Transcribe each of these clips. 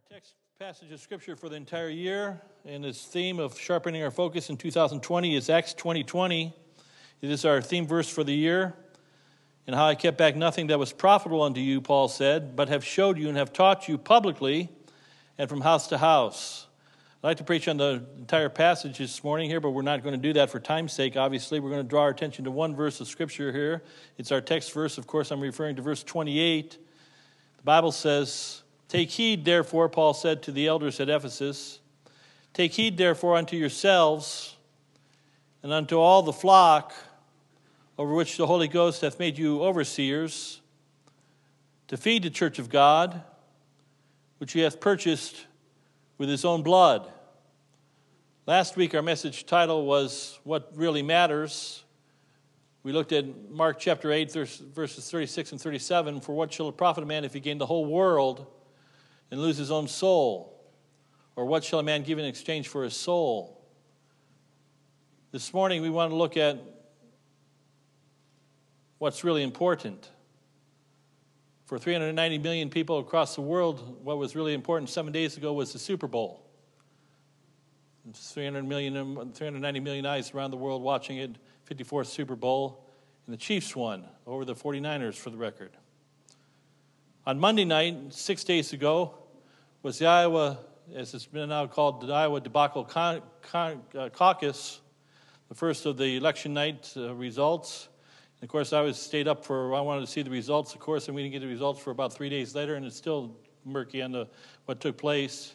Our text passage of scripture for the entire year and its theme of sharpening our focus in 2020 is Acts 2020. It is our theme verse for the year. And how I kept back nothing that was profitable unto you, Paul said, but have showed you and have taught you publicly and from house to house. I'd like to preach on the entire passage this morning here, but we're not going to do that for time's sake, obviously. We're going to draw our attention to one verse of scripture here. It's our text verse, of course, I'm referring to verse 28. The Bible says, Take heed, therefore, Paul said to the elders at Ephesus, take heed, therefore, unto yourselves and unto all the flock over which the Holy Ghost hath made you overseers, to feed the church of God, which he hath purchased with his own blood. Last week, our message title was What Really Matters. We looked at Mark chapter 8, verses 36 and 37. For what shall it profit a man if he gain the whole world? And lose his own soul? Or what shall a man give in exchange for his soul? This morning we want to look at what's really important. For 390 million people across the world, what was really important seven days ago was the Super Bowl. 300 million, 390 million eyes around the world watching it, 54th Super Bowl, and the Chiefs won over the 49ers for the record. On Monday night, six days ago, was the Iowa, as it's been now called, the Iowa debacle con, con, uh, caucus, the first of the election night uh, results. And of course, I was stayed up for, I wanted to see the results, of course, and we didn't get the results for about three days later, and it's still murky on the, what took place.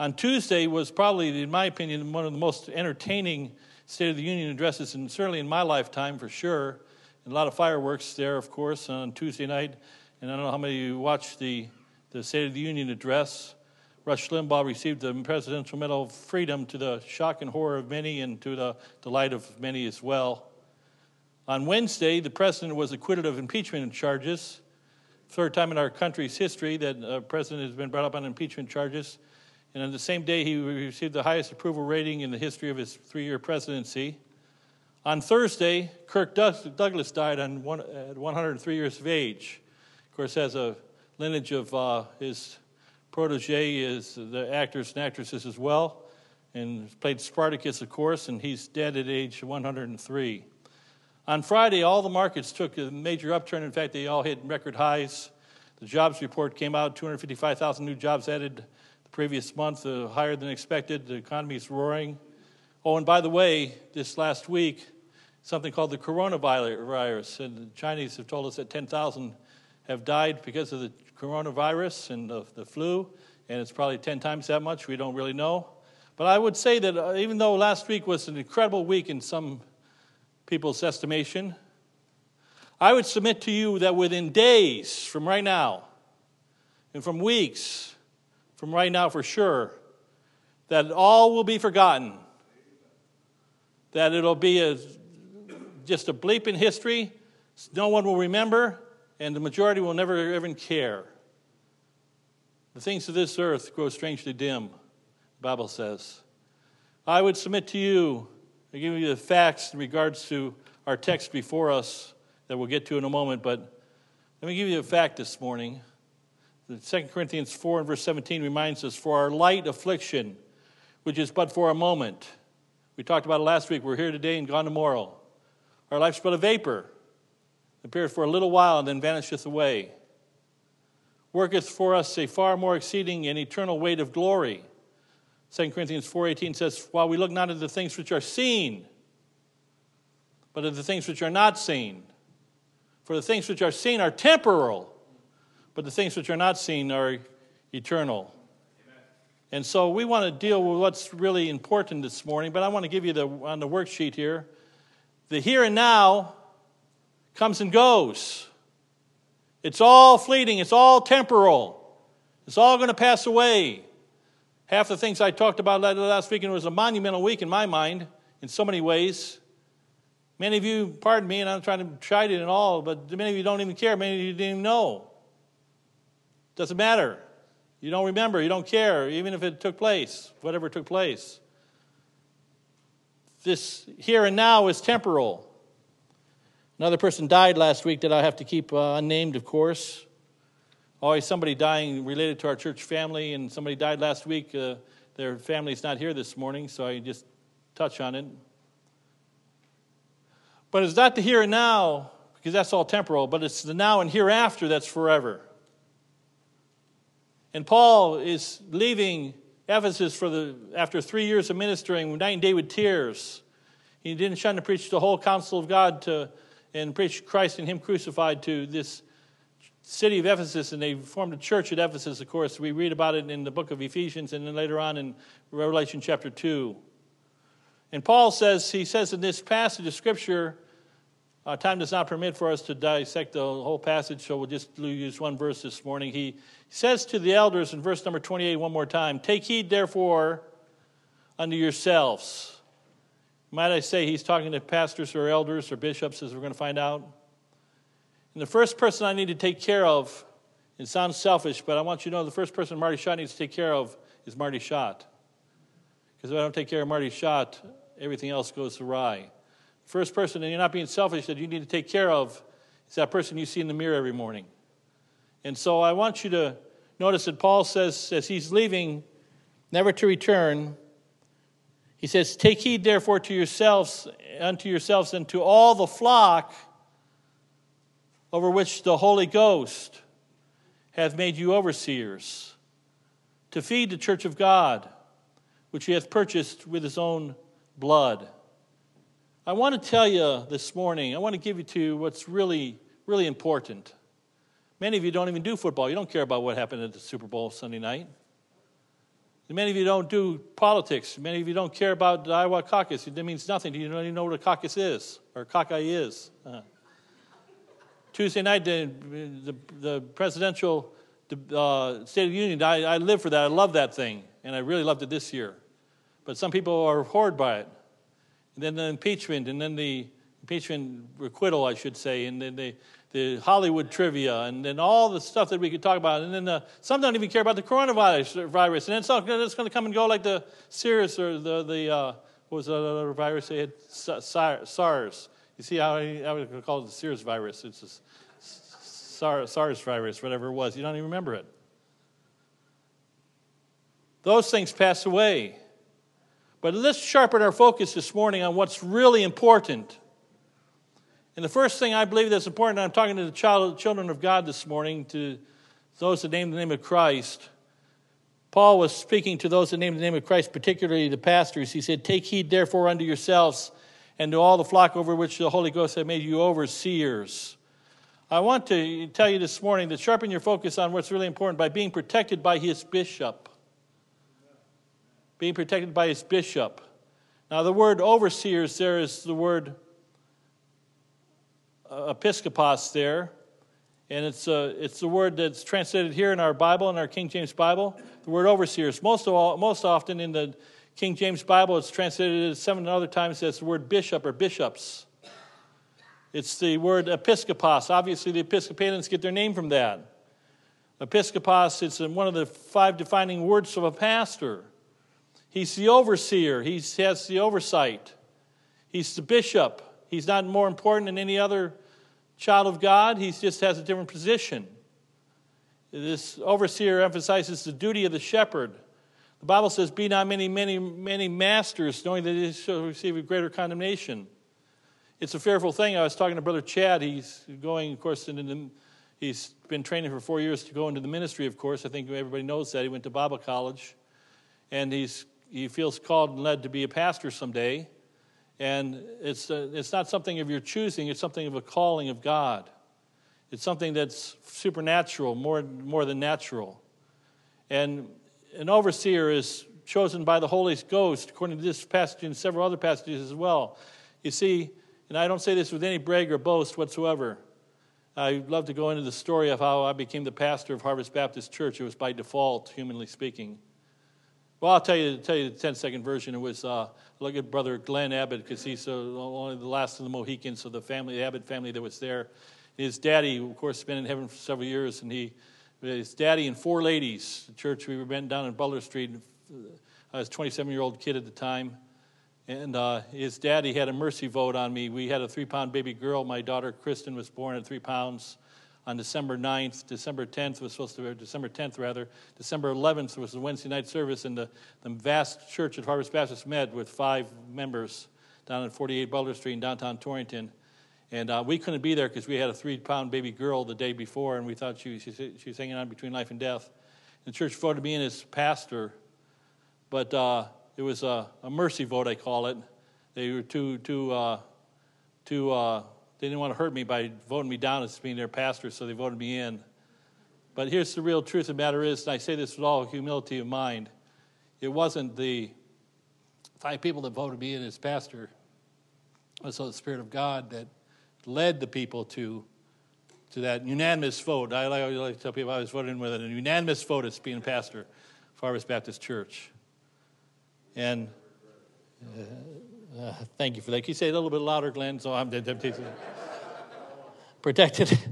On Tuesday was probably, in my opinion, one of the most entertaining State of the Union addresses, and certainly in my lifetime for sure. And a lot of fireworks there, of course, on Tuesday night. And I don't know how many of you watched the the State of the Union address, Rush Limbaugh received the Presidential Medal of Freedom to the shock and horror of many and to the delight of many as well. On Wednesday, the president was acquitted of impeachment charges. Third time in our country's history that a president has been brought up on impeachment charges. And on the same day, he received the highest approval rating in the history of his three year presidency. On Thursday, Kirk Douglas died on one, at 103 years of age. Of course, as a lineage of uh, his protege is the actors and actresses as well, and played Spartacus, of course, and he's dead at age 103. On Friday, all the markets took a major upturn. In fact, they all hit record highs. The jobs report came out 255,000 new jobs added the previous month, uh, higher than expected. The economy is roaring. Oh, and by the way, this last week, something called the coronavirus, and the Chinese have told us that 10,000 have died because of the coronavirus and the, the flu, and it's probably 10 times that much. We don't really know. But I would say that uh, even though last week was an incredible week in some people's estimation, I would submit to you that within days from right now, and from weeks from right now for sure, that all will be forgotten. That it'll be a, just a bleep in history. No one will remember and the majority will never even care. The things of this earth grow strangely dim, the Bible says. I would submit to you, I give you the facts in regards to our text before us that we'll get to in a moment, but let me give you a fact this morning. The 2 Corinthians 4 and verse 17 reminds us, For our light affliction, which is but for a moment. We talked about it last week. We're here today and gone tomorrow. Our life's but a vapor appears for a little while and then vanisheth away. Worketh for us a far more exceeding and eternal weight of glory. 2 Corinthians 4:18 says, "While we look not at the things which are seen, but at the things which are not seen. For the things which are seen are temporal, but the things which are not seen are eternal." Amen. And so we want to deal with what's really important this morning, but I want to give you the on the worksheet here the here and now comes and goes. It's all fleeting, it's all temporal, it's all going to pass away. Half the things I talked about last week, and it was a monumental week in my mind in so many ways. Many of you, pardon me, and I'm trying to chide it and all, but many of you don't even care. Many of you didn't even know. Doesn't matter. You don't remember. You don't care, even if it took place, whatever took place. This here and now is temporal. Another person died last week that I have to keep uh, unnamed, of course. Always somebody dying related to our church family, and somebody died last week. Uh, their family's not here this morning, so I just touch on it. But it's not the here and now, because that's all temporal, but it's the now and hereafter that's forever. And Paul is leaving Ephesus for the, after three years of ministering, night and day with tears. He didn't shun to preach the whole counsel of God to, and preach Christ and Him crucified to this city of Ephesus, and they formed a church at Ephesus, of course. We read about it in the book of Ephesians and then later on in Revelation chapter 2. And Paul says, he says in this passage of Scripture, uh, time does not permit for us to dissect the whole passage, so we'll just use one verse this morning. He says to the elders in verse number 28 one more time Take heed, therefore, unto yourselves. Might I say he's talking to pastors or elders or bishops, as we're going to find out? And the first person I need to take care of, it sounds selfish, but I want you to know the first person Marty Shott needs to take care of is Marty Shott. Because if I don't take care of Marty Shott, everything else goes awry. First person, and you're not being selfish, that you need to take care of is that person you see in the mirror every morning. And so I want you to notice that Paul says, as he's leaving, never to return, he says, Take heed therefore to yourselves, unto yourselves, and to all the flock over which the Holy Ghost hath made you overseers, to feed the church of God, which he hath purchased with his own blood. I want to tell you this morning, I want to give you to what's really, really important. Many of you don't even do football. You don't care about what happened at the Super Bowl Sunday night. Many of you don't do politics. Many of you don't care about the Iowa caucus. It means nothing. You don't even know what a caucus is or cockeye is. Uh, Tuesday night, the, the, the presidential uh, State of the Union, I, I live for that. I love that thing. And I really loved it this year. But some people are horrid by it and then the impeachment, and then the impeachment acquittal, I should say, and then the, the Hollywood trivia, and then all the stuff that we could talk about. And then the, some don't even care about the coronavirus, virus, and it's, it's going to come and go like the SARS or the, the uh, what was the other virus they had? SARS. You see how I, I to call it the SARS virus. It's a SARS virus, whatever it was. You don't even remember it. Those things pass away. But let's sharpen our focus this morning on what's really important. And the first thing I believe that's important, I'm talking to the child, children of God this morning, to those that name the name of Christ. Paul was speaking to those that name the name of Christ, particularly the pastors. He said, Take heed therefore unto yourselves and to all the flock over which the Holy Ghost hath made you overseers. I want to tell you this morning to sharpen your focus on what's really important by being protected by his bishop being protected by his bishop. Now, the word overseers there is the word episkopos there, and it's, a, it's the word that's translated here in our Bible, in our King James Bible, the word overseers. Most, of all, most often in the King James Bible, it's translated seven other times as the word bishop or bishops. It's the word episkopos. Obviously, the Episcopalians get their name from that. Episkopos, it's one of the five defining words of a pastor. He's the overseer, he has the oversight. He's the bishop. He's not more important than any other child of God, he just has a different position. This overseer emphasizes the duty of the shepherd. The Bible says, Be not many, many, many masters, knowing that they shall receive a greater condemnation. It's a fearful thing. I was talking to Brother Chad. He's going, of course, into the, he's been training for four years to go into the ministry, of course. I think everybody knows that. He went to Bible college. And he's he feels called and led to be a pastor someday. And it's, uh, it's not something of your choosing, it's something of a calling of God. It's something that's supernatural, more, more than natural. And an overseer is chosen by the Holy Ghost, according to this passage and several other passages as well. You see, and I don't say this with any brag or boast whatsoever. I love to go into the story of how I became the pastor of Harvest Baptist Church. It was by default, humanly speaking. Well, I'll tell you, tell you the 10 second version. It was, uh, look at Brother Glenn Abbott, because he's uh, only the last of the Mohicans, so the family, the Abbott family that was there. His daddy, of course, has been in heaven for several years, and he, his daddy and four ladies, the church we were been down in Butler Street. I was a 27 year old kid at the time. And uh, his daddy had a mercy vote on me. We had a three pound baby girl. My daughter, Kristen, was born at three pounds on December 9th. December 10th was supposed to be, December 10th rather. December 11th was the Wednesday night service, and the, the vast church at Harvest Baptist met with five members down at 48 Boulder Street in downtown Torrington. And uh, we couldn't be there because we had a three pound baby girl the day before, and we thought she, she, she was hanging on between life and death. The church voted me in as pastor, but uh, it was a, a, mercy vote, I call it. They were too, too, uh, too uh, they didn't want to hurt me by voting me down as being their pastor, so they voted me in. But here's the real truth of the matter is, and I say this with all humility of mind, it wasn't the five people that voted me in as pastor. It was the Spirit of God that led the people to, to that unanimous vote. I like to tell people I was voting with a unanimous vote as being a pastor for Harvest Baptist Church. And uh, uh, thank you for that. Can you say it a little bit louder, Glenn? So I'm protected.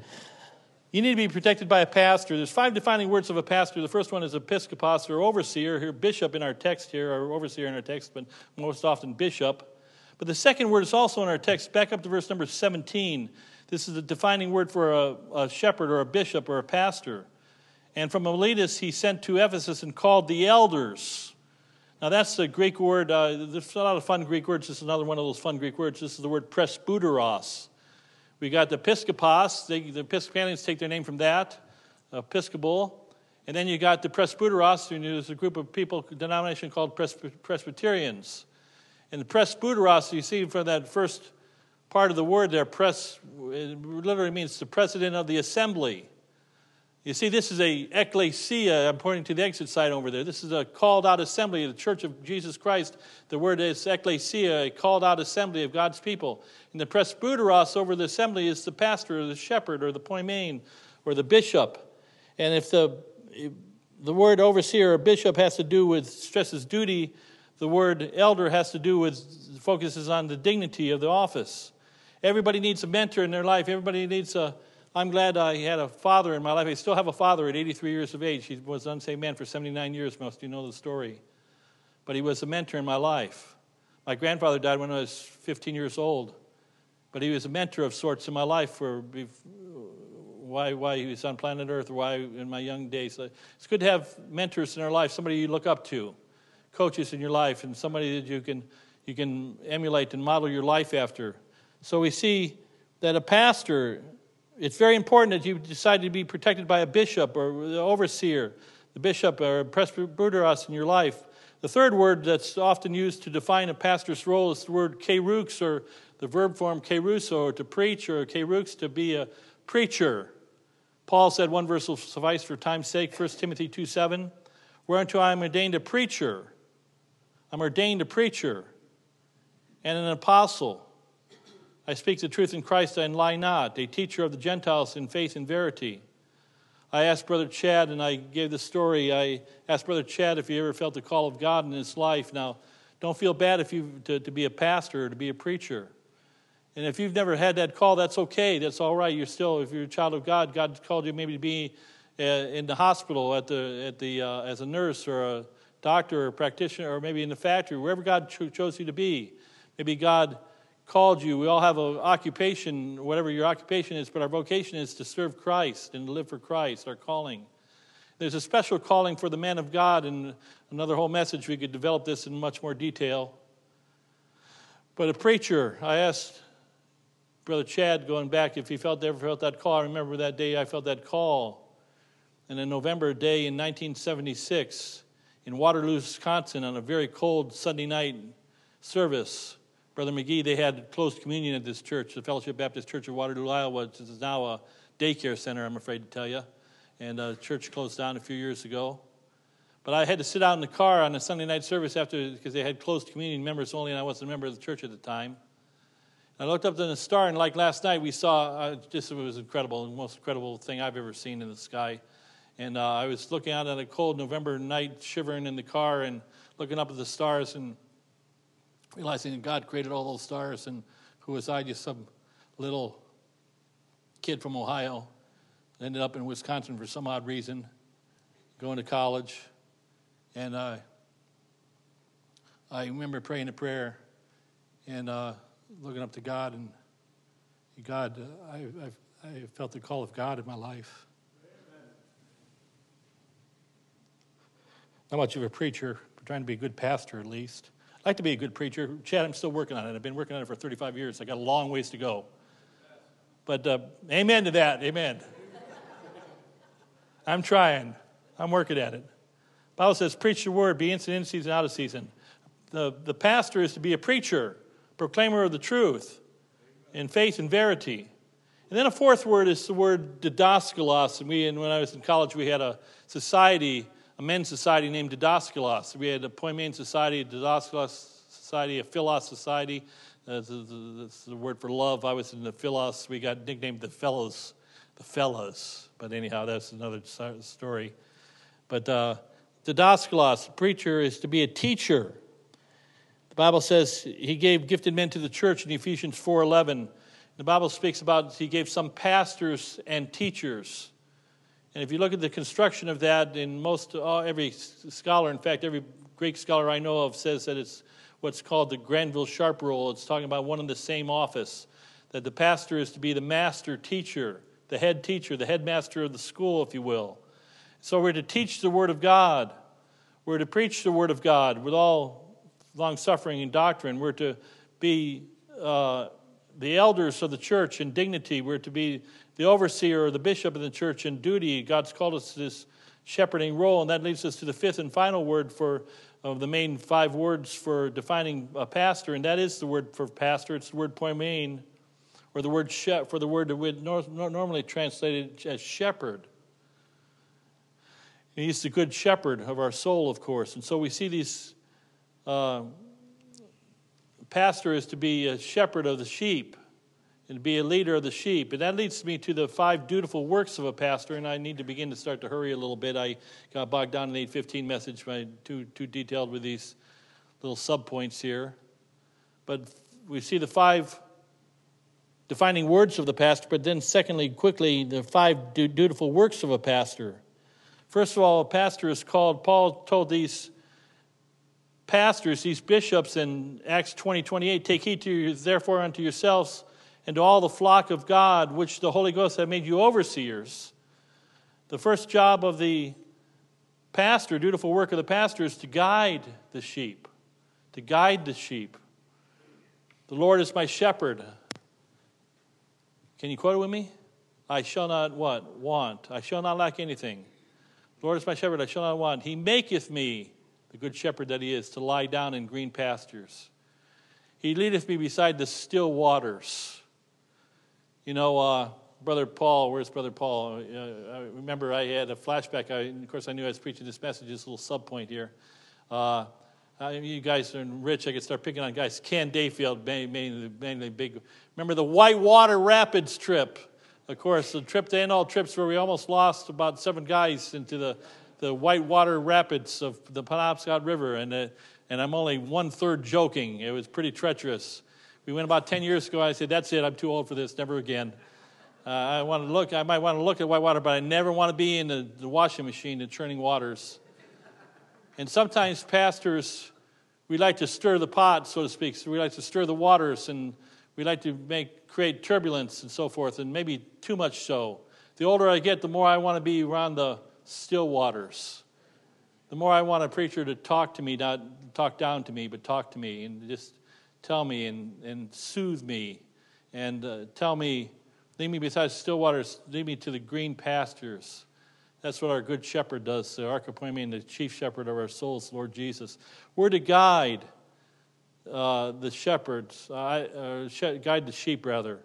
You need to be protected by a pastor. There's five defining words of a pastor. The first one is episcopos or overseer, here bishop in our text here, or overseer in our text, but most often bishop. But the second word is also in our text. Back up to verse number 17. This is a defining word for a, a shepherd or a bishop or a pastor. And from Miletus he sent to Ephesus and called the elders. Now, that's the Greek word. Uh, there's a lot of fun Greek words. This is another one of those fun Greek words. This is the word presbyteros. We got the episcopos. They, the Episcopalians take their name from that, episcopal. And then you got the presbyteros, and there's a group of people, denomination called Presbyterians. And the presbyteros, you see from that first part of the word there, pres, it literally means the president of the assembly. You see, this is a ecclesia. I'm pointing to the exit sign over there. This is a called out assembly of the Church of Jesus Christ. The word is ecclesia, a called out assembly of God's people. And the presbyteros over the assembly is the pastor or the shepherd or the poimen or the bishop. And if the, if the word overseer or bishop has to do with stresses duty, the word elder has to do with focuses on the dignity of the office. Everybody needs a mentor in their life. Everybody needs a I'm glad I had a father in my life. I still have a father at 83 years of age. He was an unsaved man for 79 years. Most of you know the story. But he was a mentor in my life. My grandfather died when I was 15 years old. But he was a mentor of sorts in my life for why, why he was on planet Earth, why in my young days. Uh, it's good to have mentors in our life, somebody you look up to, coaches in your life, and somebody that you can, you can emulate and model your life after. So we see that a pastor it's very important that you decide to be protected by a bishop or the overseer, the bishop or presbyteros in your life. The third word that's often used to define a pastor's role is the word kerux, or the verb form keruso, or to preach, or kerux, to be a preacher. Paul said one verse will suffice for time's sake, 1 Timothy 2 7, whereunto I am ordained a preacher. I'm ordained a preacher and an apostle I speak the truth in Christ and lie not, a teacher of the Gentiles in faith and verity. I asked Brother Chad, and I gave the story. I asked Brother Chad if he ever felt the call of God in his life. Now, don't feel bad if you to, to be a pastor or to be a preacher. And if you've never had that call, that's okay. That's all right. You're still, if you're a child of God, God called you maybe to be uh, in the hospital at the, at the, uh, as a nurse or a doctor or a practitioner or maybe in the factory, wherever God cho- chose you to be. Maybe God called you. We all have an occupation, whatever your occupation is, but our vocation is to serve Christ and live for Christ, our calling. There's a special calling for the man of God, and another whole message, we could develop this in much more detail. But a preacher, I asked Brother Chad going back if he felt ever felt that call. I remember that day I felt that call. And a November day in 1976 in Waterloo, Wisconsin, on a very cold Sunday night service, Brother McGee, they had closed communion at this church, the Fellowship Baptist Church of Waterloo, Iowa, which is now a daycare center, I'm afraid to tell you. And the uh, church closed down a few years ago. But I had to sit out in the car on a Sunday night service after because they had closed communion members only, and I wasn't a member of the church at the time. I looked up to the star, and like last night, we saw uh, just it was incredible, the most incredible thing I've ever seen in the sky. And uh, I was looking out on a cold November night, shivering in the car, and looking up at the stars, and realizing that God created all those stars, and who was I, just some little kid from Ohio, ended up in Wisconsin for some odd reason, going to college, and uh, I remember praying a prayer and uh, looking up to God and God, uh, I, I, I felt the call of God in my life. Not much of a preacher, but trying to be a good pastor at least. Like to be a good preacher. Chad, I'm still working on it. I've been working on it for 35 years. I got a long ways to go. But uh, amen to that. Amen. I'm trying. I'm working at it. Bible says, preach the word, be instant in season, out of season. The, the pastor is to be a preacher, proclaimer of the truth in faith and verity. And then a fourth word is the word didaskalos. And we, and when I was in college, we had a society, a men's society named Didaskalos. We had a Poimen Society, a Didaskalos Society, a Philos Society. That's the, the, word for love. I was in the Philos. We got nicknamed the Fellows, the Fellows. But anyhow, that's another story. But uh, Didaskalos, preacher, is to be a teacher. The Bible says he gave gifted men to the church in Ephesians 4.11. The Bible speaks about he gave some pastors and teachers. And if you look at the construction of that, in most, uh, every scholar, in fact, every Greek scholar I know of says that it's what's called the Granville Sharp rule. It's talking about one in the same office, that the pastor is to be the master teacher, the head teacher, the headmaster of the school, if you will. So we're to teach the Word of God. We're to preach the Word of God with all long suffering and doctrine. We're to be uh, the elders of the church in dignity. We're to be the overseer or the bishop of the church in duty. God's called us to this shepherding role, and that leads us to the fifth and final word for the main five words for defining a pastor, and that is the word for pastor. It's the word poimen, or the word she- for the word that we normally translated as shepherd. He's the good shepherd of our soul, of course, and so we see these. Uh, pastor is to be a shepherd of the sheep and be a leader of the sheep. And that leads me to the five dutiful works of a pastor, and I need to begin to start to hurry a little bit. I got bogged down in the 815 message, too, too detailed with these little subpoints here. But we see the five defining words of the pastor, but then, secondly, quickly, the five dutiful works of a pastor. First of all, a pastor is called, Paul told these pastors, these bishops in Acts 20 28, take heed to you, therefore unto yourselves and to all the flock of God, which the Holy Ghost hath made you overseers. The first job of the pastor, dutiful work of the pastor, is to guide the sheep. To guide the sheep. The Lord is my shepherd. Can you quote it with me? I shall not what? Want. I shall not lack anything. The Lord is my shepherd, I shall not want. He maketh me the good shepherd that he is, to lie down in green pastures. He leadeth me beside the still waters. You know, uh, Brother Paul, where's Brother Paul? Uh, I remember I had a flashback. I, of course, I knew I was preaching this message, this little sub point here. Uh, you guys are rich. I could start picking on guys. Ken Dayfield, mainly, mainly big. Remember the Whitewater Rapids trip? Of course, the trip to end all trips where we almost lost about seven guys into the the whitewater rapids of the Penobscot River, and, uh, and I'm only one third joking. It was pretty treacherous. We went about 10 years ago. I said, That's it, I'm too old for this, never again. Uh, I want to look, I might want to look at whitewater, but I never want to be in the, the washing machine, the churning waters. And sometimes pastors, we like to stir the pot, so to speak. So we like to stir the waters, and we like to make create turbulence and so forth, and maybe too much so. The older I get, the more I want to be around the still waters. The more I want a preacher to talk to me, not talk down to me, but talk to me and just tell me and, and soothe me and uh, tell me, lead me beside still waters, lead me to the green pastures. That's what our good shepherd does, the Archipoimen, the chief shepherd of our souls, Lord Jesus. We're to guide uh, the shepherds, uh, guide the sheep, rather.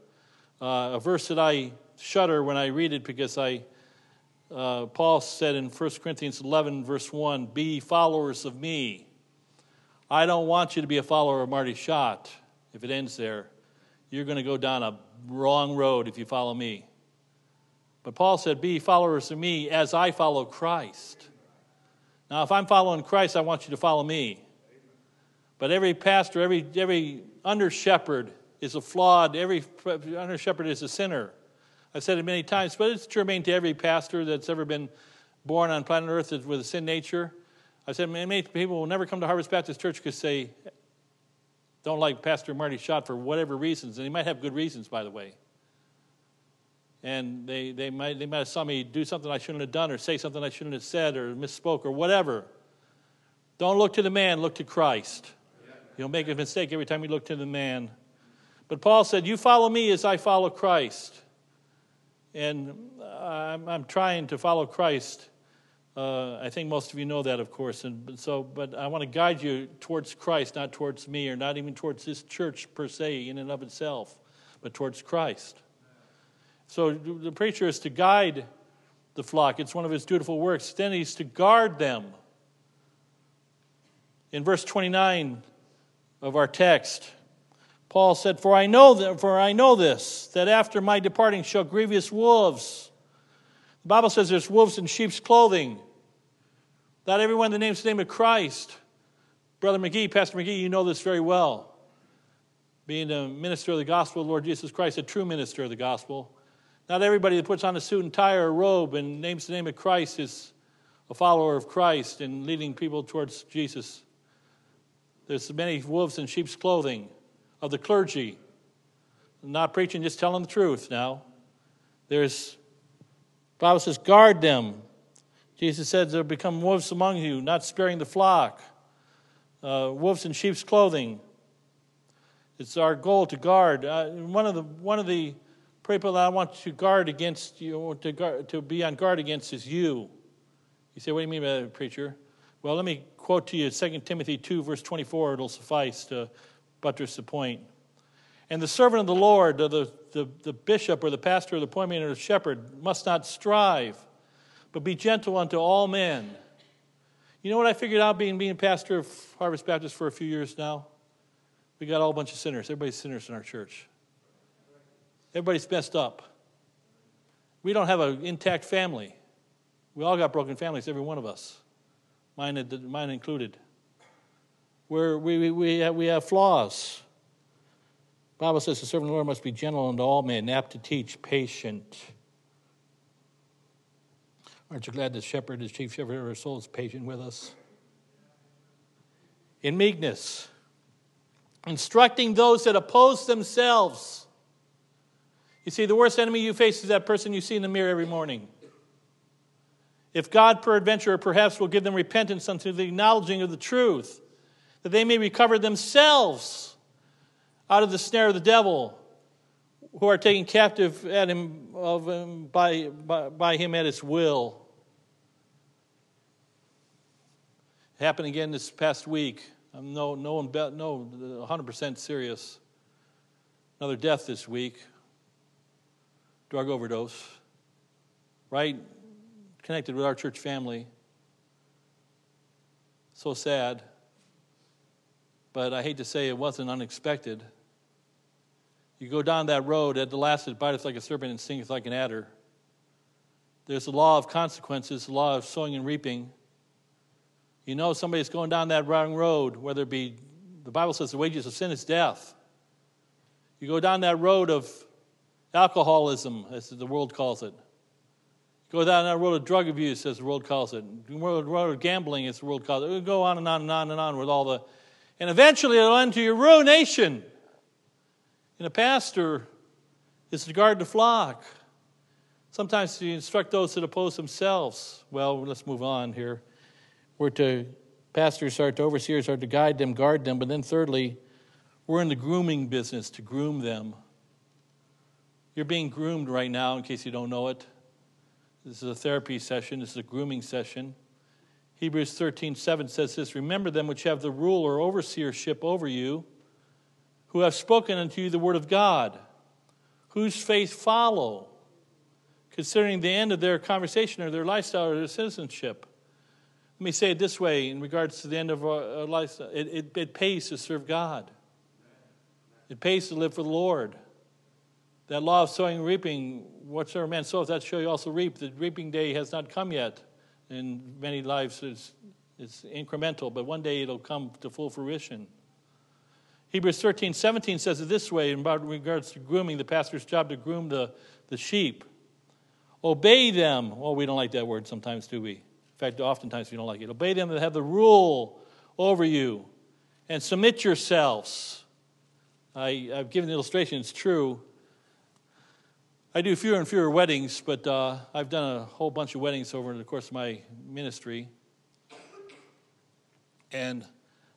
Uh, a verse that I shudder when I read it because I uh, Paul said in 1 Corinthians 11, verse 1, Be followers of me. I don't want you to be a follower of Marty Shott if it ends there. You're going to go down a wrong road if you follow me. But Paul said, Be followers of me as I follow Christ. Now, if I'm following Christ, I want you to follow me. But every pastor, every, every under shepherd is a flawed, every under shepherd is a sinner. I've said it many times, but it's germane to every pastor that's ever been born on planet Earth with a sin nature. I've said many people will never come to Harvest Baptist Church because they don't like Pastor Marty Shott for whatever reasons, and he might have good reasons, by the way. and they, they, might, they might have saw me do something I shouldn't have done or say something I shouldn't have said or misspoke or whatever. Don't look to the man, look to Christ. You'll make a mistake every time you look to the man. But Paul said, You follow me as I follow Christ. And I'm, I'm trying to follow Christ. Uh, I think most of you know that, of course. And so, but I want to guide you towards Christ, not towards me, or not even towards this church per se, in and of itself, but towards Christ. So the preacher is to guide the flock. It's one of his dutiful works. Then he's to guard them. In verse 29 of our text, Paul said, For I know that, for I know this, that after my departing shall grievous wolves. The Bible says there's wolves in sheep's clothing. Not everyone that names the name of Christ. Brother McGee, Pastor McGee, you know this very well. Being a minister of the gospel of the Lord Jesus Christ, a true minister of the gospel. Not everybody that puts on a suit and tie or a robe and names the name of Christ is a follower of Christ and leading people towards Jesus. There's many wolves in sheep's clothing of the clergy. I'm not preaching, just telling the truth now. There's, Bible says, guard them. Jesus said they'll become wolves among you, not sparing the flock. Uh, wolves in sheep's clothing. It's our goal to guard. Uh, one of the one of the people that I want to guard against you to guard, to be on guard against is you. You say, what do you mean by that, preacher? Well, let me quote to you 2 Timothy 2, verse 24. It'll suffice to buttress the point. And the servant of the Lord, or the, the, the bishop or the pastor or the appointment or the shepherd, must not strive, but be gentle unto all men. You know what I figured out being being pastor of Harvest Baptist for a few years now? We got a whole bunch of sinners. Everybody's sinners in our church. Everybody's messed up. We don't have an intact family. We all got broken families, every one of us mine, mine included. We're, we, we, have, uh, we have flaws. The Bible says the servant of the Lord must be gentle unto all men, apt to teach, patient. Aren't you glad the shepherd, the chief shepherd of our soul, is patient with us? In meekness, instructing those that oppose themselves. You see, the worst enemy you face is that person you see in the mirror every morning. If God, peradventure, perhaps will give them repentance unto the acknowledging of the truth, that they may recover themselves out of the snare of the devil, who are taken captive at him, of him by, by, by him at his will. It happened again this past week. I'm no, no, no 100% serious. Another death this week, drug overdose, right connected with our church family. So sad. But I hate to say it wasn't unexpected. You go down that road, at the last it biteth like a serpent and stingeth like an adder. There's a law of consequences, the law of sowing and reaping. You know somebody's going down that wrong road, whether it be, the Bible says the wages of sin is death. You go down that road of alcoholism, as the world calls it. You Go down that road of drug abuse, as the world calls it. Road, road of gambling, as the world calls it. We'll go on and on and on and on with all the. And eventually it'll end to your ruination. And a pastor is to guard the flock. Sometimes to instruct those that oppose themselves. Well, let's move on here. We're to, pastors are to, overseers are to guide them, guard them. But then, thirdly, we're in the grooming business to groom them. You're being groomed right now, in case you don't know it. This is a therapy session, this is a grooming session. Hebrews 13, 7 says this Remember them which have the rule or overseership over you, who have spoken unto you the word of God, whose faith follow, considering the end of their conversation or their lifestyle or their citizenship. Let me say it this way in regards to the end of our lifestyle it, it, it pays to serve God, it pays to live for the Lord. That law of sowing and reaping, whatsoever man soweth, that shall you also reap. The reaping day has not come yet. In many lives, it's, it's incremental, but one day it'll come to full fruition. Hebrews 13, 17 says it this way in regards to grooming, the pastor's job to groom the, the sheep. Obey them. Well, we don't like that word sometimes, do we? In fact, oftentimes we don't like it. Obey them that have the rule over you and submit yourselves. I, I've given the illustration, it's true. I do fewer and fewer weddings, but uh, I've done a whole bunch of weddings over the course of my ministry. And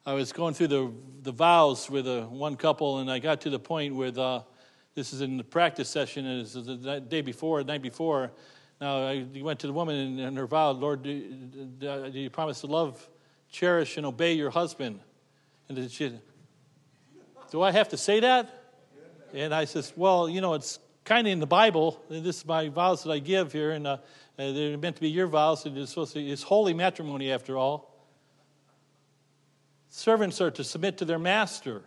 I was going through the, the vows with a, one couple, and I got to the point with uh, this is in the practice session, and it's the day before, the night before. Now, I went to the woman and, her vow, Lord, do, do, do, you promise to love, cherish, and obey your husband? And she, do I have to say that? And I says, well, you know, it's kind of in the Bible. This is my vows that I give here, and uh, they're meant to be your vows, and it's supposed to, it's holy matrimony after all. Servants are to submit to their master.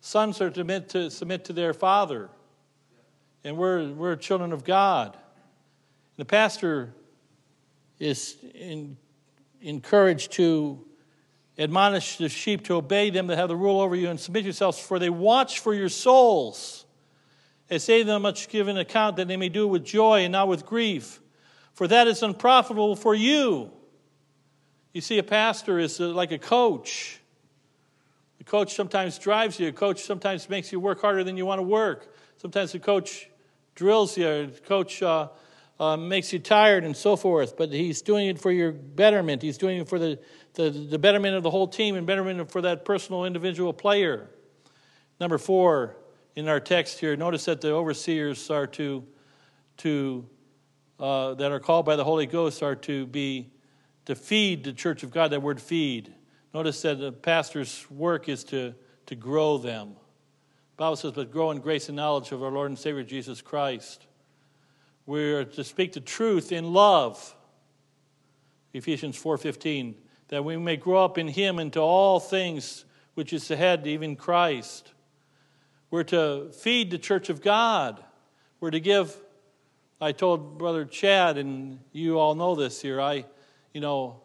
Sons are to submit to, submit to their father. And we're, we're children of God. And The pastor is in, encouraged to admonish the sheep to obey them that have the rule over you and submit yourselves, for they watch for your souls. They say them much give an account that they may do it with joy and not with grief, for that is unprofitable for you. You see, a pastor is uh, like a coach. The coach sometimes drives you, a coach sometimes makes you work harder than you want to work. Sometimes the coach drills you, the coach uh, uh, makes you tired and so forth, but he's doing it for your betterment. He's doing it for the, the, the betterment of the whole team and betterment for that personal individual player. Number four in our text here, notice that the overseers are to, to uh, that are called by the Holy Ghost are to be to feed the church of God. That word feed. Notice that the pastor's work is to, to grow them. The Bible says, but grow in grace and knowledge of our Lord and Savior Jesus Christ. We're to speak the truth in love. Ephesians 4:15, that we may grow up in him into all things which is the head, even Christ. We're to feed the church of God. We're to give I told Brother Chad, and you all know this here, I, you know,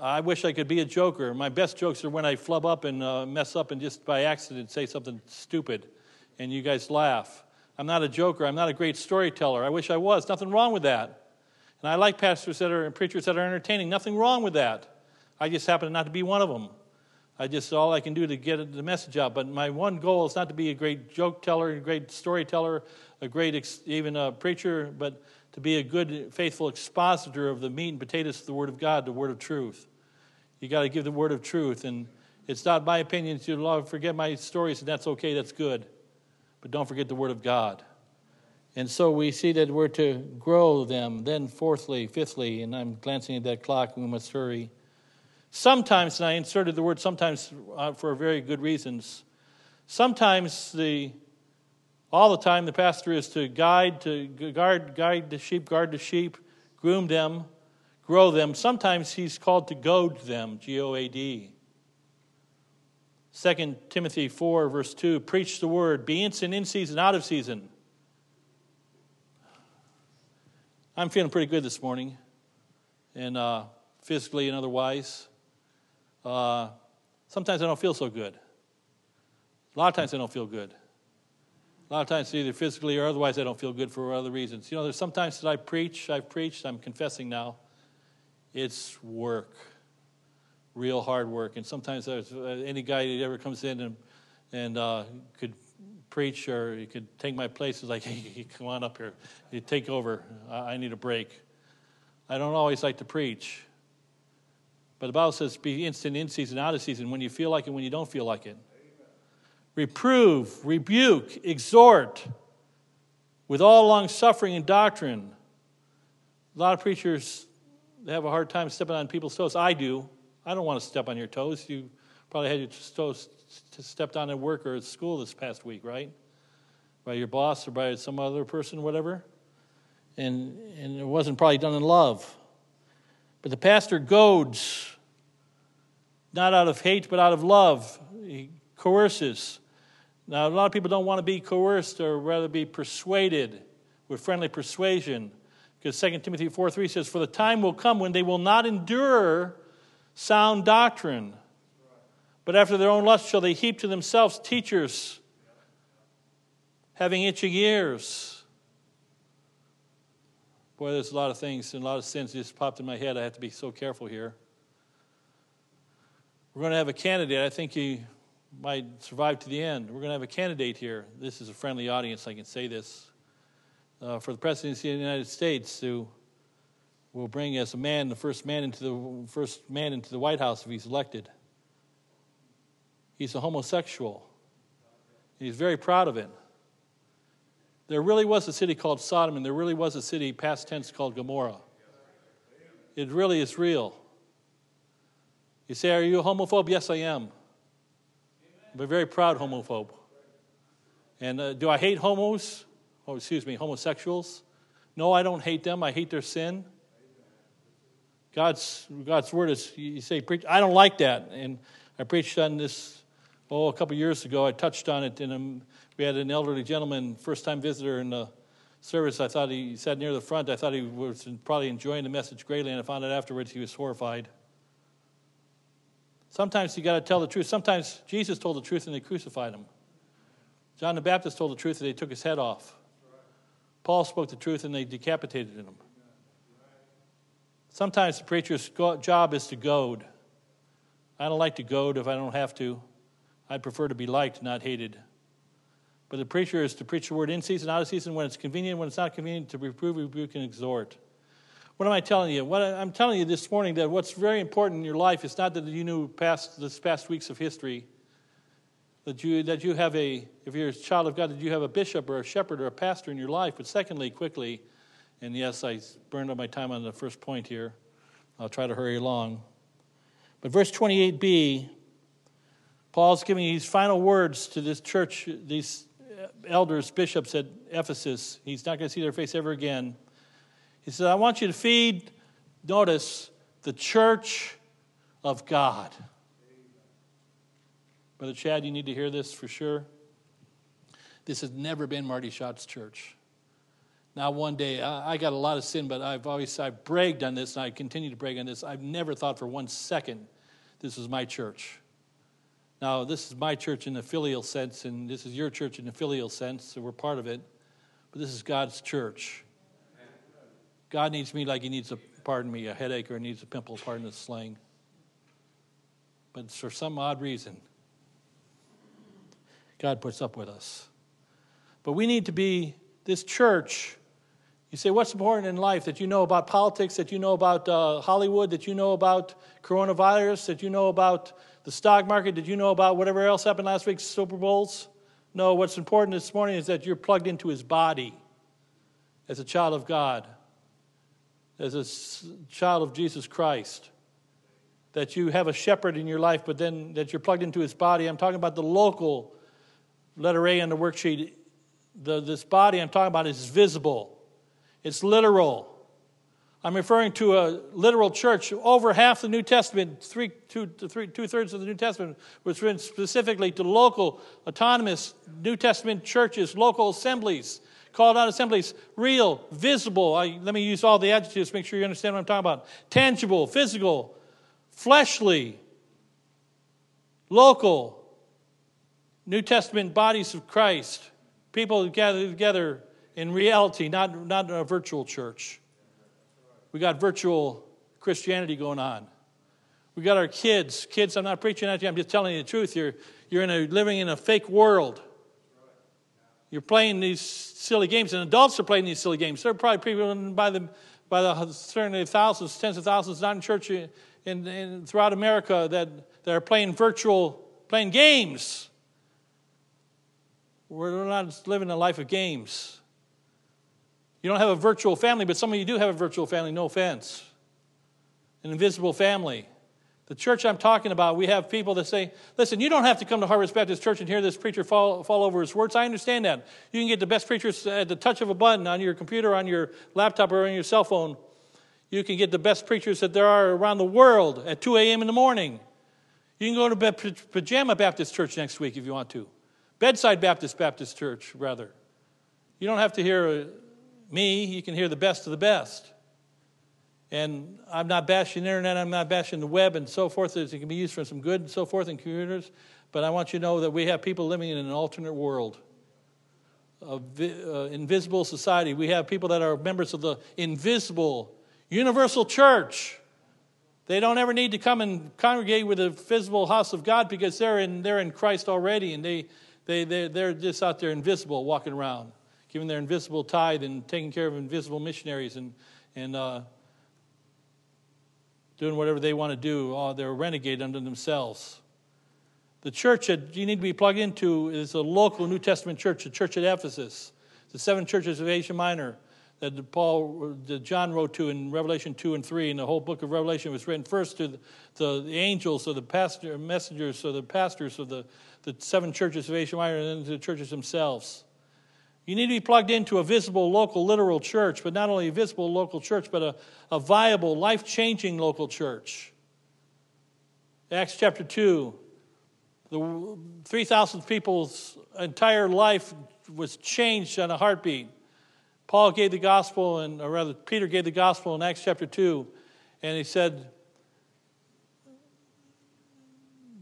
I wish I could be a joker. My best jokes are when I flub up and uh, mess up and just by accident say something stupid, and you guys laugh. I'm not a joker. I'm not a great storyteller. I wish I was. Nothing wrong with that. And I like pastors that are and preachers that are entertaining. Nothing wrong with that. I just happen not to be one of them. I just all I can do to get the message out. But my one goal is not to be a great joke teller, a great storyteller, a great even a preacher, but to be a good, faithful expositor of the meat and potatoes of the Word of God, the Word of truth. You got to give the Word of truth, and it's not my opinion to forget my stories, and that's okay. That's good but don't forget the Word of God. And so we see that we're to grow them. Then, fourthly, fifthly, and I'm glancing at that clock, we must hurry. Sometimes, and I inserted the word sometimes uh, for very good reasons. Sometimes the all the time the pastor is to guide to guard guide the sheep, guard the sheep, groom them, grow them. Sometimes he's called to goad them, G O A D. 2 Timothy 4, verse 2 preach the word, be instant in season, out of season. I'm feeling pretty good this morning, and uh, physically and otherwise. Uh, sometimes I don't feel so good. A lot of times I don't feel good. A lot of times, either physically or otherwise, I don't feel good for other reasons. You know, there's sometimes that I preach, I've preached, I'm confessing now. It's work real hard work. And sometimes there's uh, any guy that ever comes in and, and uh, could preach or he could take my place is like, hey, come on up here. You take over. I, I need a break. I don't always like to preach. But the Bible says be instant in season, out of season, when you feel like it, when you don't feel like it. Reprove, rebuke, exhort with all long suffering and doctrine. A lot of preachers they have a hard time stepping on people's toes. I do. I don't want to step on your toes. You probably had your toes stepped on at work or at school this past week, right? By your boss or by some other person, whatever. And, and it wasn't probably done in love. But the pastor goads, not out of hate, but out of love. He coerces. Now, a lot of people don't want to be coerced or rather be persuaded with friendly persuasion. Because 2 Timothy 4 3 says, For the time will come when they will not endure sound doctrine. But after their own lust shall they heap to themselves teachers having itching ears. Boy, there's a lot of things and a lot of sins just popped in my head. I have to be so careful here. We're going to have a candidate. I think he might survive to the end. We're going to have a candidate here. This is a friendly audience. I can say this. uh, for the presidency of the United States who will bring as a man the first man into the first man into the White House if he's elected. He's a homosexual. He's very proud of it. There really was a city called Sodom, and there really was a city, past tense, called Gomorrah. It really is real. You say, Are you a homophobe? Yes, I am. I'm a very proud homophobe. And uh, do I hate homos? Oh, excuse me, homosexuals? No, I don't hate them. I hate their sin. God's, God's word is, you say. I don't like that. And I preached on this, oh, a couple years ago. I touched on it. And we had an elderly gentleman, first time visitor in the service. I thought he sat near the front. I thought he was probably enjoying the message greatly. And I found out afterwards he was horrified. Sometimes you got to tell the truth. Sometimes Jesus told the truth and they crucified him. John the Baptist told the truth and they took his head off. Paul spoke the truth and they decapitated him. Sometimes the preacher's job is to goad. I don't like to goad if I don't have to. I'd prefer to be liked, not hated. But the preacher is to preach the word in season, out of season, when it's convenient, when it's not convenient, to reprove, rebuke, and exhort. What am I telling you? What I'm telling you this morning that what's very important in your life is not that you knew past this past weeks of history, that you that you have a if you're a child of God that you have a bishop or a shepherd or a pastor in your life. But secondly, quickly, and yes, I burned up my time on the first point here. I'll try to hurry along. But verse 28b, Paul's giving these final words to this church, these elders, bishops at Ephesus. He's not going to see their face ever again. He said, I want you to feed, notice, the church of God. Brother Chad, you need to hear this for sure. This has never been Marty Shott's church. Now, one day, I, I got a lot of sin, but I've always I've bragged on this, and I continue to brag on this. I've never thought for one second this was my church. Now, this is my church in the filial sense, and this is your church in the filial sense, so we're part of it. But this is God's church. God needs me like he needs a, pardon me, a headache or he needs a pimple, pardon the slang. But for some odd reason, God puts up with us. But we need to be this church you say, what's important in life that you know about politics, that you know about uh, Hollywood, that you know about coronavirus, that you know about the stock market, that you know about whatever else happened last week's Super Bowls? No, what's important this morning is that you're plugged into his body as a child of God, as a child of Jesus Christ. That you have a shepherd in your life, but then that you're plugged into his body. I'm talking about the local, letter A on the worksheet. The, this body I'm talking about is visible. It's literal. I'm referring to a literal church. Over half the New Testament, three, two, three, two thirds of the New Testament, was written specifically to local, autonomous New Testament churches, local assemblies, called out assemblies, real, visible. I, let me use all the adjectives, make sure you understand what I'm talking about. Tangible, physical, fleshly, local, New Testament bodies of Christ, people gathered together in reality, not, not a virtual church. We got virtual Christianity going on. We got our kids. Kids, I'm not preaching at you, I'm just telling you the truth. You're, you're in a, living in a fake world. You're playing these silly games, and adults are playing these silly games. There are probably people by the, by the certainly thousands, tens of thousands, not in church in, in, throughout America that, that are playing virtual, playing games. We're not living a life of games. You don't have a virtual family, but some of you do have a virtual family, no offense. An invisible family. The church I'm talking about, we have people that say, listen, you don't have to come to Harvest Baptist Church and hear this preacher fall, fall over his words. I understand that. You can get the best preachers at the touch of a button on your computer, on your laptop, or on your cell phone. You can get the best preachers that there are around the world at 2 a.m. in the morning. You can go to Pajama Baptist Church next week if you want to. Bedside Baptist Baptist Church, rather. You don't have to hear uh, me, you can hear the best of the best. And I'm not bashing the internet, I'm not bashing the web and so forth, it can be used for some good and so forth in computers. But I want you to know that we have people living in an alternate world, a uh, invisible society. We have people that are members of the invisible, universal church. They don't ever need to come and congregate with the visible house of God because they're in, they're in Christ already and they, they, they, they're just out there invisible walking around. giving their invisible tithe and taking care of invisible missionaries and, and uh, doing whatever they want to do. Oh, they're a renegade unto themselves. The church that you need to be plugged into is a local New Testament church, the church at Ephesus, the seven churches of Asia Minor that Paul, that John wrote to in Revelation 2 and 3, and the whole book of Revelation was written first to the, to the angels or the pastor, messengers or the pastors of the, the seven churches of Asia Minor and then to the churches themselves. You need to be plugged into a visible, local, literal church, but not only a visible local church, but a, a viable, life changing local church. Acts chapter 2, the 3,000 people's entire life was changed on a heartbeat. Paul gave the gospel, and, or rather, Peter gave the gospel in Acts chapter 2, and he said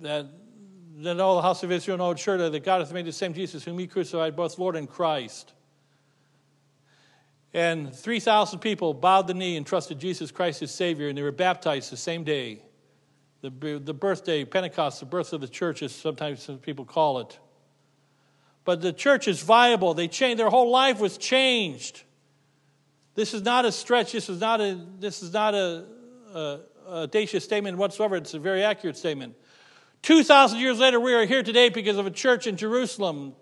that then all the house of Israel know surely that God hath made the same Jesus whom he crucified, both Lord and Christ. And 3,000 people bowed the knee and trusted Jesus Christ as Savior, and they were baptized the same day. The, the birthday, Pentecost, the birth of the church, as sometimes people call it. But the church is viable. They changed, their whole life was changed. This is not a stretch. This is not a, this is not a, a audacious statement whatsoever. It's a very accurate statement. 2,000 years later, we are here today because of a church in Jerusalem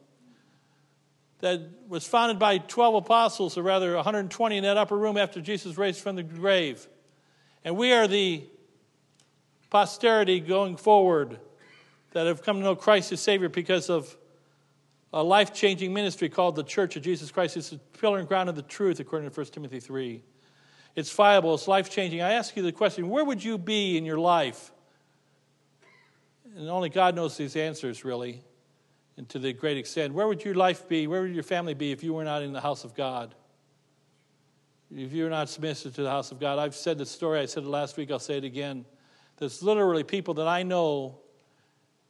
that was founded by 12 apostles, or rather 120 in that upper room after Jesus raised from the grave. And we are the posterity going forward that have come to know Christ as Savior because of a life changing ministry called the Church of Jesus Christ. It's the pillar and ground of the truth, according to 1 Timothy 3. It's viable, it's life changing. I ask you the question where would you be in your life and only God knows these answers, really, and to the great extent. Where would your life be? Where would your family be if you were not in the house of God? If you're not submissive to the house of God, I've said the story, I said it last week, I'll say it again. There's literally people that I know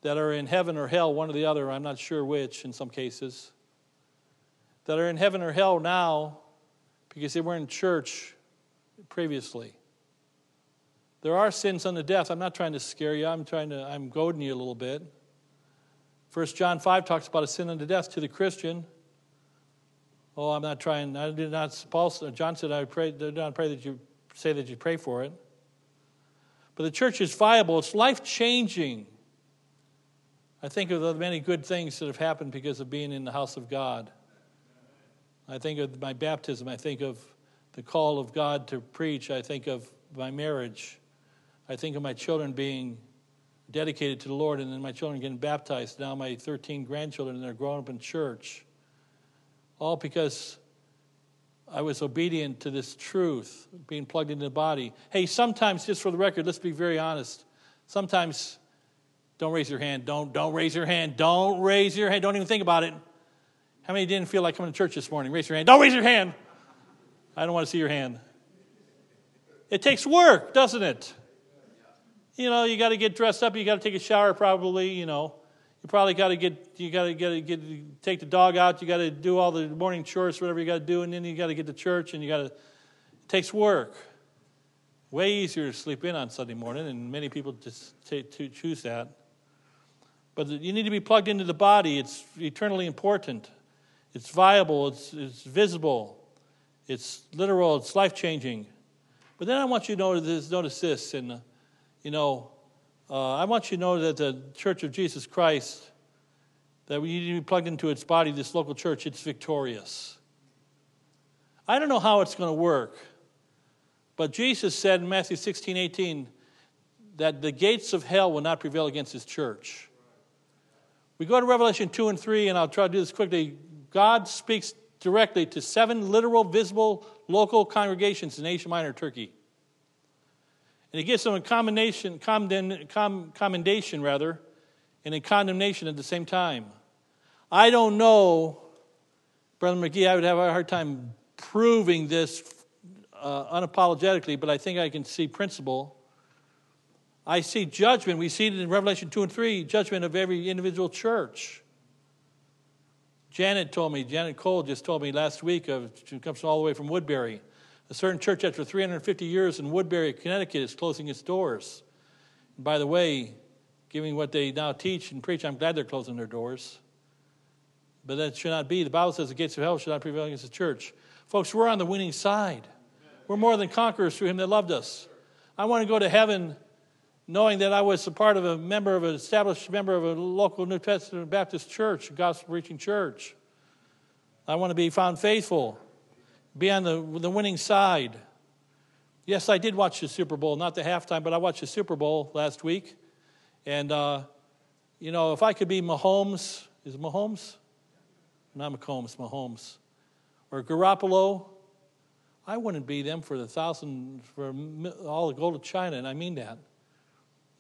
that are in heaven or hell, one or the other, I'm not sure which in some cases, that are in heaven or hell now because they weren't in church previously. There are sins unto death. I'm not trying to scare you. I'm trying to, I'm goading you a little bit. First John 5 talks about a sin unto death to the Christian. Oh, I'm not trying, I did not, Paul, John said, I pray, did not pray that you say that you pray for it. But the church is viable, it's life changing. I think of the many good things that have happened because of being in the house of God. I think of my baptism. I think of the call of God to preach. I think of my marriage. I think of my children being dedicated to the Lord and then my children getting baptized. Now my 13 grandchildren and they're growing up in church. All because I was obedient to this truth, being plugged into the body. Hey, sometimes, just for the record, let's be very honest. Sometimes, don't raise your hand. Don't, don't raise your hand. Don't raise your hand. Don't even think about it. How many didn't feel like coming to church this morning? Raise your hand. Don't raise your hand. I don't want to see your hand. It takes work, doesn't it? You know, you got to get dressed up. You got to take a shower, probably. You know, you probably got to get you got to get get take the dog out. You got to do all the morning chores, whatever you got to do, and then you got to get to church, and you got to. It takes work. Way easier to sleep in on Sunday morning, and many people just to choose that. But you need to be plugged into the body. It's eternally important. It's viable. It's, it's visible. It's literal. It's life changing. But then I want you to notice, notice this, and uh, you know, uh, I want you to know that the Church of Jesus Christ, that we need to be plugged into its body, this local church, it's victorious. I don't know how it's going to work, but Jesus said in Matthew 16, 18, that the gates of hell will not prevail against his church. We go to Revelation 2 and 3, and I'll try to do this quickly. God speaks directly to seven literal, visible, local congregations in Asia Minor, Turkey. And he gives them a commendation, commendation rather, and a condemnation at the same time. I don't know, Brother McGee, I would have a hard time proving this uh, unapologetically, but I think I can see principle. I see judgment. We see it in Revelation 2 and 3, judgment of every individual church. Janet told me, Janet Cole just told me last week, of, she comes all the way from Woodbury. A certain church, after 350 years in Woodbury, Connecticut, is closing its doors. And by the way, giving what they now teach and preach, I'm glad they're closing their doors. But that should not be. The Bible says the gates of hell should not prevail against the church. Folks, we're on the winning side. We're more than conquerors through him that loved us. I want to go to heaven knowing that I was a part of a member of an established member of a local New Testament Baptist church, a gospel preaching church. I want to be found faithful, be on the, the winning side. Yes, I did watch the Super Bowl, not the halftime, but I watched the Super Bowl last week. And, uh, you know, if I could be Mahomes, is it Mahomes? Not Mahomes, Mahomes. Or Garoppolo, I wouldn't be them for the thousand, for all the gold of China, and I mean that.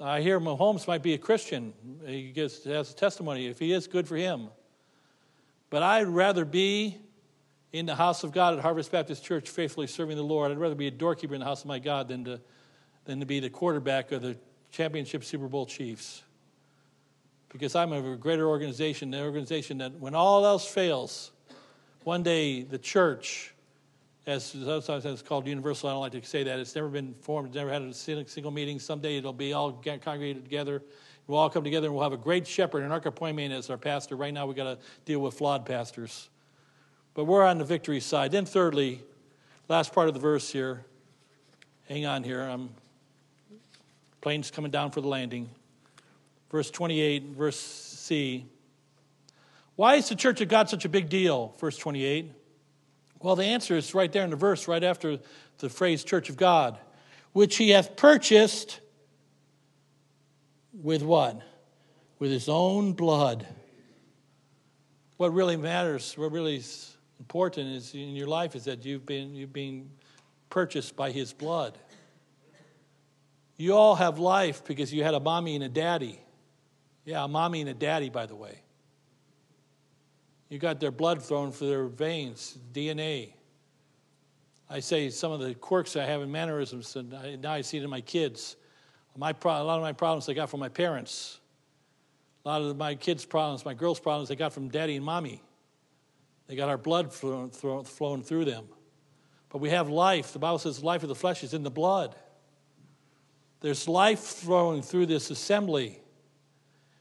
I hear Mahomes might be a Christian. He gets, has a testimony. If he is, good for him. But I'd rather be in the house of God at Harvest Baptist Church, faithfully serving the Lord. I'd rather be a doorkeeper in the house of my God than to, than to be the quarterback of the championship Super Bowl Chiefs. Because I'm of a greater organization, an organization that when all else fails, one day the church, as sometimes it's called universal, I don't like to say that, it's never been formed, it's never had a single meeting. Someday it'll be all congregated together We'll all come together and we'll have a great shepherd and Arca as our pastor. Right now, we've got to deal with flawed pastors. But we're on the victory side. Then, thirdly, last part of the verse here. Hang on here. I'm plane's coming down for the landing. Verse 28, verse C. Why is the church of God such a big deal? Verse 28. Well, the answer is right there in the verse, right after the phrase church of God, which he hath purchased with what? With his own blood. What really matters, what really important is in your life is that you've been you've been purchased by his blood. You all have life because you had a mommy and a daddy. Yeah, a mommy and a daddy, by the way. You got their blood flowing through their veins, DNA. I say some of the quirks I have in mannerisms, and now I see it in my kids. My pro- a lot of my problems I got from my parents. A lot of my kids' problems, my girls' problems, they got from daddy and mommy. They got our blood flowing, through them. But we have life. The Bible says life of the flesh is in the blood. There's life flowing through this assembly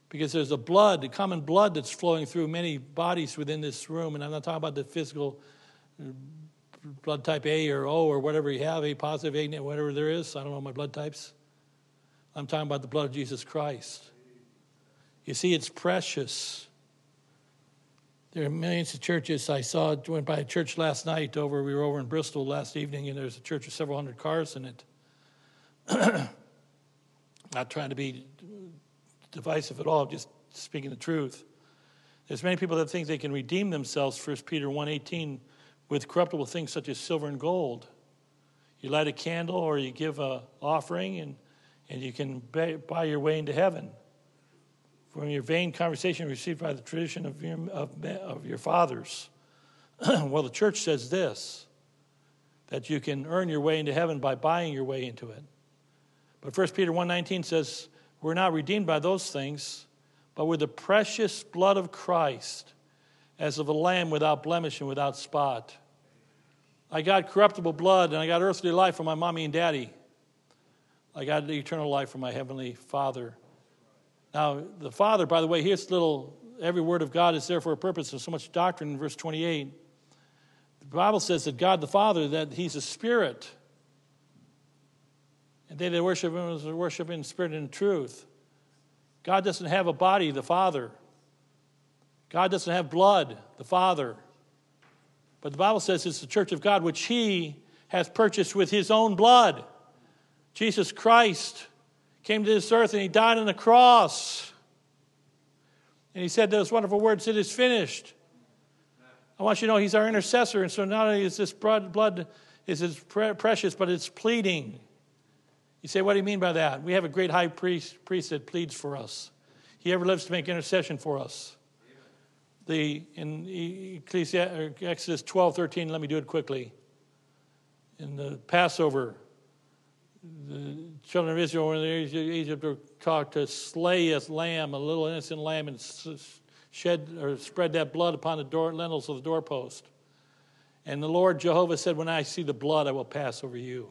because there's a blood, a common blood that's flowing through many bodies within this room. And I'm not talking about the physical uh, blood type A or O or whatever you have, A positive, A negative, whatever there is. I don't know my blood types. I'm talking about the blood of Jesus Christ. You see, it's precious. There are millions of churches. I saw, went by a church last night over, we were over in Bristol last evening, and there's a church with several hundred cars in it. Not trying to be divisive at all, just speaking the truth. There's many people that think they can redeem themselves, 1 Peter 1.18, with corruptible things such as silver and gold. You light a candle or you give an offering and and you can buy your way into heaven from your vain conversation received by the tradition of your, of, of your fathers. well, the church says this that you can earn your way into heaven by buying your way into it. But 1 Peter 1:19 says, "We're not redeemed by those things, but with the precious blood of Christ, as of a lamb without blemish and without spot." I got corruptible blood and I got earthly life from my mommy and daddy. I got eternal life from my heavenly Father. Now, the Father, by the way, here's little every word of God is there for a purpose. There's so much doctrine in verse 28. The Bible says that God the Father, that He's a spirit. And they that worship Him worship in spirit and in truth. God doesn't have a body, the Father. God doesn't have blood, the Father. But the Bible says it's the church of God, which He has purchased with His own blood. Jesus Christ came to this earth and he died on the cross. And he said those wonderful words, It is finished. I want you to know he's our intercessor. And so not only is this blood, is precious, but it's pleading. You say, what do you mean by that? We have a great high priest, priest that pleads for us. He ever lives to make intercession for us. The, in Exodus 12, 13, let me do it quickly. In the Passover, the children of Israel in Egypt were taught to slay a lamb, a little innocent lamb, and shed or spread that blood upon the door lintels of the doorpost. And the Lord Jehovah said, "When I see the blood, I will pass over you."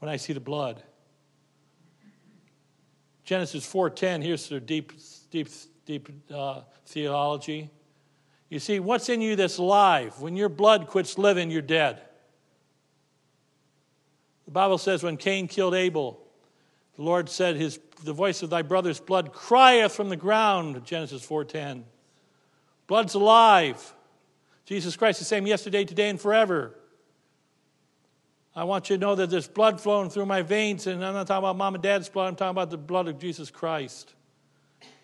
When I see the blood. Genesis 4:10. Here's the deep, deep deep uh, theology. You see, what's in you that's alive? When your blood quits living, you're dead. The Bible says when Cain killed Abel, the Lord said, his, The voice of thy brother's blood crieth from the ground, Genesis 4.10. Blood's alive. Jesus Christ is the same yesterday, today, and forever. I want you to know that there's blood flowing through my veins, and I'm not talking about mom and dad's blood, I'm talking about the blood of Jesus Christ.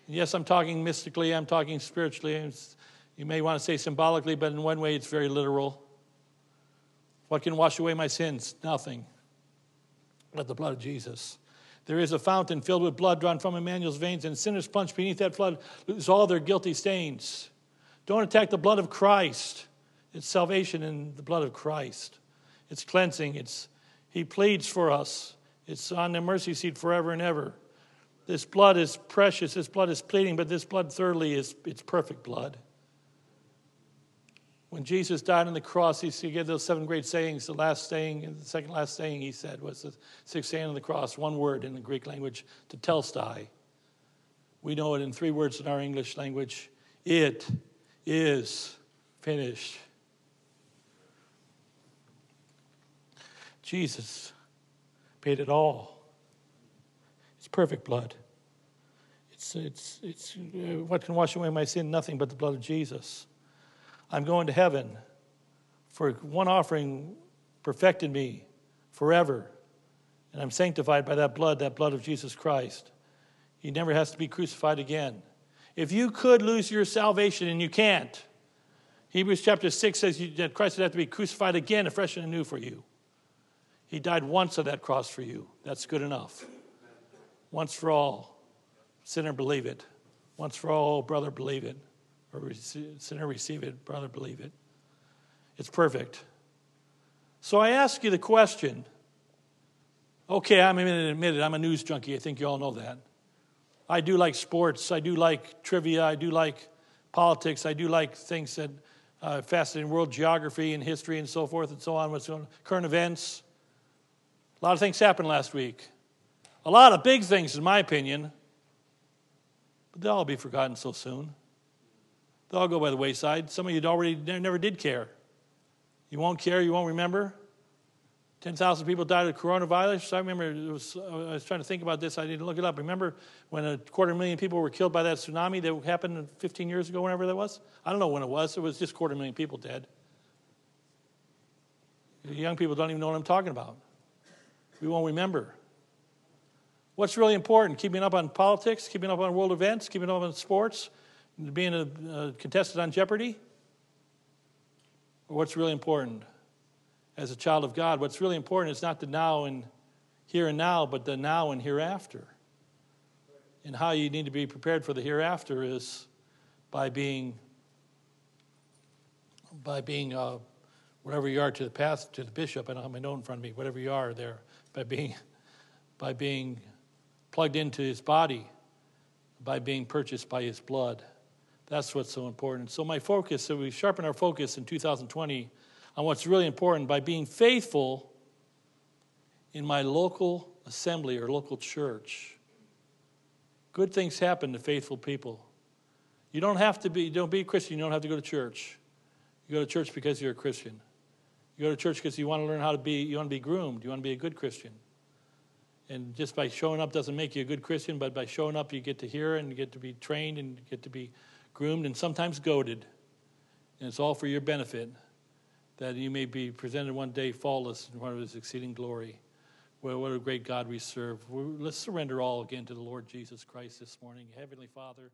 And yes, I'm talking mystically, I'm talking spiritually. You may want to say symbolically, but in one way it's very literal. What can wash away my sins? Nothing but the blood of Jesus. There is a fountain filled with blood drawn from Emmanuel's veins, and sinners plunged beneath that flood lose all their guilty stains. Don't attack the blood of Christ. It's salvation in the blood of Christ. It's cleansing. It's He pleads for us. It's on the mercy seat forever and ever. This blood is precious. This blood is pleading, but this blood, thirdly, is it's perfect blood. When Jesus died on the cross, he gave those seven great sayings. The last saying, the second last saying he said was the sixth saying on the cross, one word in the Greek language, tetelestai. We know it in three words in our English language. It is finished. Jesus paid it all. It's perfect blood. It's, it's, it's uh, what can wash away my sin? Nothing but the blood of Jesus. I'm going to heaven for one offering perfected me forever. And I'm sanctified by that blood, that blood of Jesus Christ. He never has to be crucified again. If you could lose your salvation and you can't, Hebrews chapter 6 says that Christ would have to be crucified again, afresh and anew for you. He died once on that cross for you. That's good enough. Once for all. Sinner, believe it. Once for all, brother, believe it or sinner receive it, brother believe it. It's perfect. So I ask you the question. Okay, I'm going to admit it. I'm a news junkie. I think you all know that. I do like sports. I do like trivia. I do like politics. I do like things that uh, fascinating world geography and history and so forth and so on. What's going on? current events. A lot of things happened last week. A lot of big things, in my opinion. But they'll all be forgotten so soon. They'll all go by the wayside. Some of you already never did care. You won't care, you won't remember. 10,000 people died of coronavirus. I remember was, I was trying to think about this. I didn't look it up. Remember when a quarter million people were killed by that tsunami that happened 15 years ago, whenever that was? I don't know when it was. It was just quarter million people dead. Young people don't even know what I'm talking about. We won't remember. What's really important? Keeping up on politics, keeping up on world events, keeping up on sports, being a, a contestant on Jeopardy? Or what's really important? As a child of God, what's really important is not the now and here and now, but the now and hereafter. And how you need to be prepared for the hereafter is by being by being uh, whatever you are to the path to the bishop. I don't have my note in front of me. Whatever you are there, by being by being plugged into his body, by being purchased by his blood. That's what's so important. So, my focus, so we sharpen our focus in 2020 on what's really important by being faithful in my local assembly or local church. Good things happen to faithful people. You don't have to be, don't be a Christian, you don't have to go to church. You go to church because you're a Christian. You go to church because you want to learn how to be, you want to be groomed, you want to be a good Christian. And just by showing up doesn't make you a good Christian, but by showing up, you get to hear and you get to be trained and get to be groomed and sometimes goaded. And it's all for your benefit that you may be presented one day faultless in front of his exceeding glory. Well, what a great God we serve. Let's surrender all again to the Lord Jesus Christ this morning. Heavenly Father.